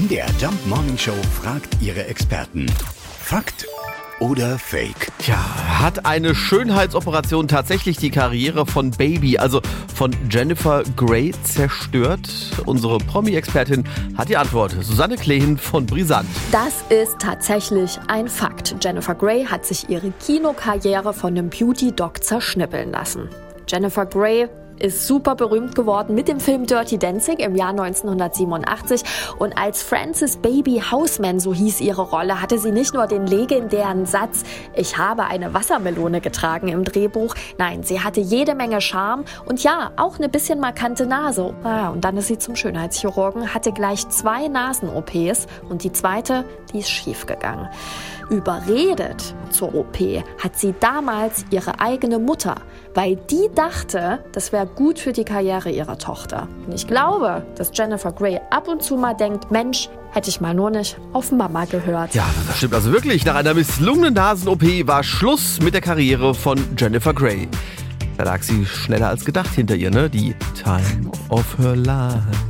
MDR Jump Morning Show fragt ihre Experten. Fakt oder Fake? Tja, hat eine Schönheitsoperation tatsächlich die Karriere von Baby, also von Jennifer Grey, zerstört? Unsere Promi-Expertin hat die Antwort. Susanne Klehen von Brisant. Das ist tatsächlich ein Fakt. Jennifer Grey hat sich ihre Kinokarriere von einem Beauty-Doc zerschnippeln lassen. Jennifer Grey ist super berühmt geworden mit dem Film Dirty Dancing im Jahr 1987 und als Frances Baby Houseman, so hieß ihre Rolle, hatte sie nicht nur den legendären Satz Ich habe eine Wassermelone getragen im Drehbuch, nein, sie hatte jede Menge Charme und ja, auch eine bisschen markante Nase. Ah, und dann ist sie zum Schönheitschirurgen, hatte gleich zwei Nasen-OPs und die zweite, die ist schief gegangen. Überredet zur OP hat sie damals ihre eigene Mutter, weil die dachte, das wäre gut für die Karriere ihrer Tochter. Und ich glaube, dass Jennifer Grey ab und zu mal denkt, Mensch, hätte ich mal nur nicht auf Mama gehört. Ja, das stimmt also wirklich. Nach einer misslungenen Nasen-OP war Schluss mit der Karriere von Jennifer Grey. Da lag sie schneller als gedacht hinter ihr, ne? Die Time of her life.